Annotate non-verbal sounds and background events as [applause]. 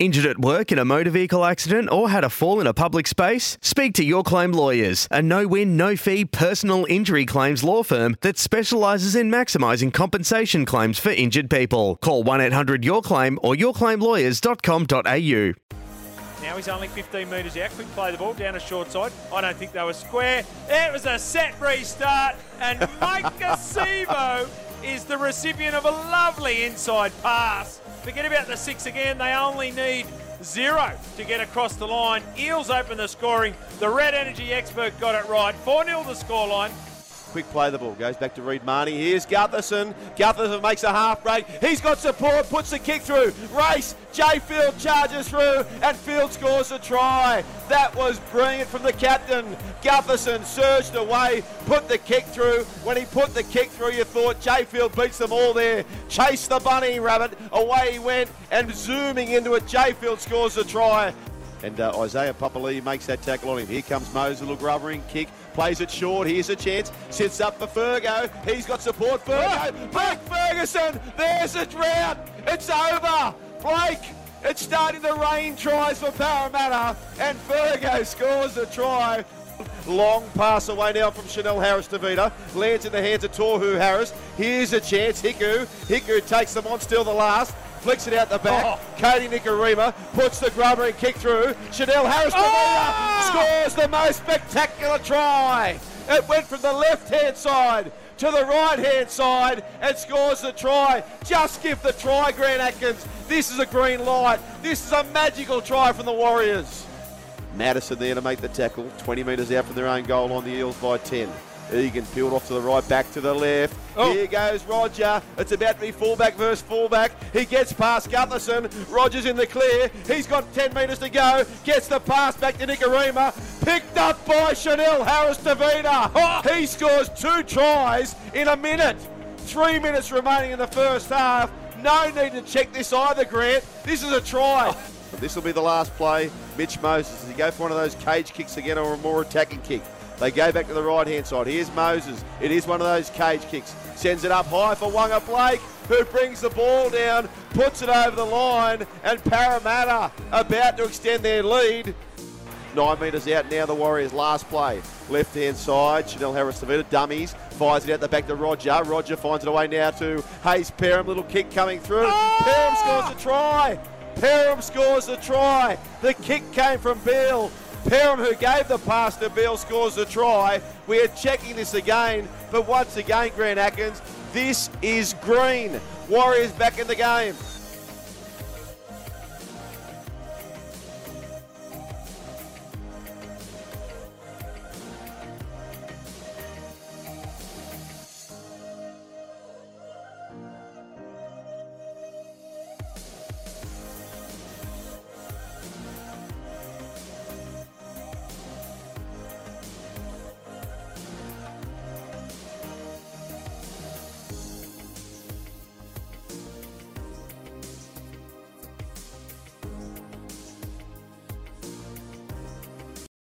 Injured at work in a motor vehicle accident or had a fall in a public space? Speak to Your Claim Lawyers, a no win, no fee personal injury claims law firm that specialises in maximising compensation claims for injured people. Call 1 800 Your Claim or yourclaimlawyers.com.au. Now he's only 15 metres out. Quick play the ball down a short side. I don't think they were square. It was a set restart, and [laughs] Maika Sivo is the recipient of a lovely inside pass. Forget about the six again. They only need zero to get across the line. Eels open the scoring. The Red Energy expert got it right. 4 0 the scoreline. Quick play the ball. Goes back to Reed Mahoney. Here's Gutherson. Gutherson makes a half break. He's got support. Puts the kick through. Race. Jay Field charges through. And Field scores a try. That was brilliant from the captain. Gutherson surged away. Put the kick through. When he put the kick through, you thought Jay Field beats them all there. Chase the bunny rabbit. Away he went. And zooming into it, Jay Field scores a try. And uh, Isaiah Papali makes that tackle on him. Here comes Moses, a little grubbering kick. Plays it short. Here's a chance. Sits up for Fergo. He's got support. Fergo. Oh! Blake Ferguson. There's a drought. It's over. Blake. It's starting to rain tries for Parramatta. And Fergo scores a try. Long pass away now from Chanel Harris-Tavita. Lands in the hands of Tohu Harris. Here's a chance. Hiku. Hiku takes them on, still the last. Flicks it out the back. Oh. Kodi Nikorima puts the grubber and kick through. Chanel Harris Oh! Scores the most spectacular try. It went from the left hand side to the right hand side and scores the try. Just give the try, Grant Atkins. This is a green light. This is a magical try from the Warriors. Madison there to make the tackle. 20 metres out from their own goal on the Eels by 10. Egan peeled off to the right, back to the left. Oh. Here goes Roger. It's about to be fullback versus fullback. He gets past Gutherson. Rogers in the clear. He's got 10 metres to go. Gets the pass back to Nikorima. Picked up by Chanel Harris-Tavita. Oh. He scores two tries in a minute. Three minutes remaining in the first half. No need to check this either, Grant. This is a try. Oh. This will be the last play. Mitch Moses. Does he go for one of those cage kicks again or a more attacking kick? They go back to the right hand side. Here's Moses. It is one of those cage kicks. Sends it up high for Waqa Blake, who brings the ball down, puts it over the line, and Parramatta about to extend their lead. Nine metres out now, the Warriors' last play. Left hand side, Chanel Harris-Tavita, dummies, fires it out the back to Roger. Roger finds it away now to Hayze Perham, little kick coming through. Oh! Perham scores a try. Perham scores a try. The kick came from Beale. Perham, who gave the pass to Beale, scores a try. We are checking this again, but once again, Grant Atkins, this is green. Warriors back in the game.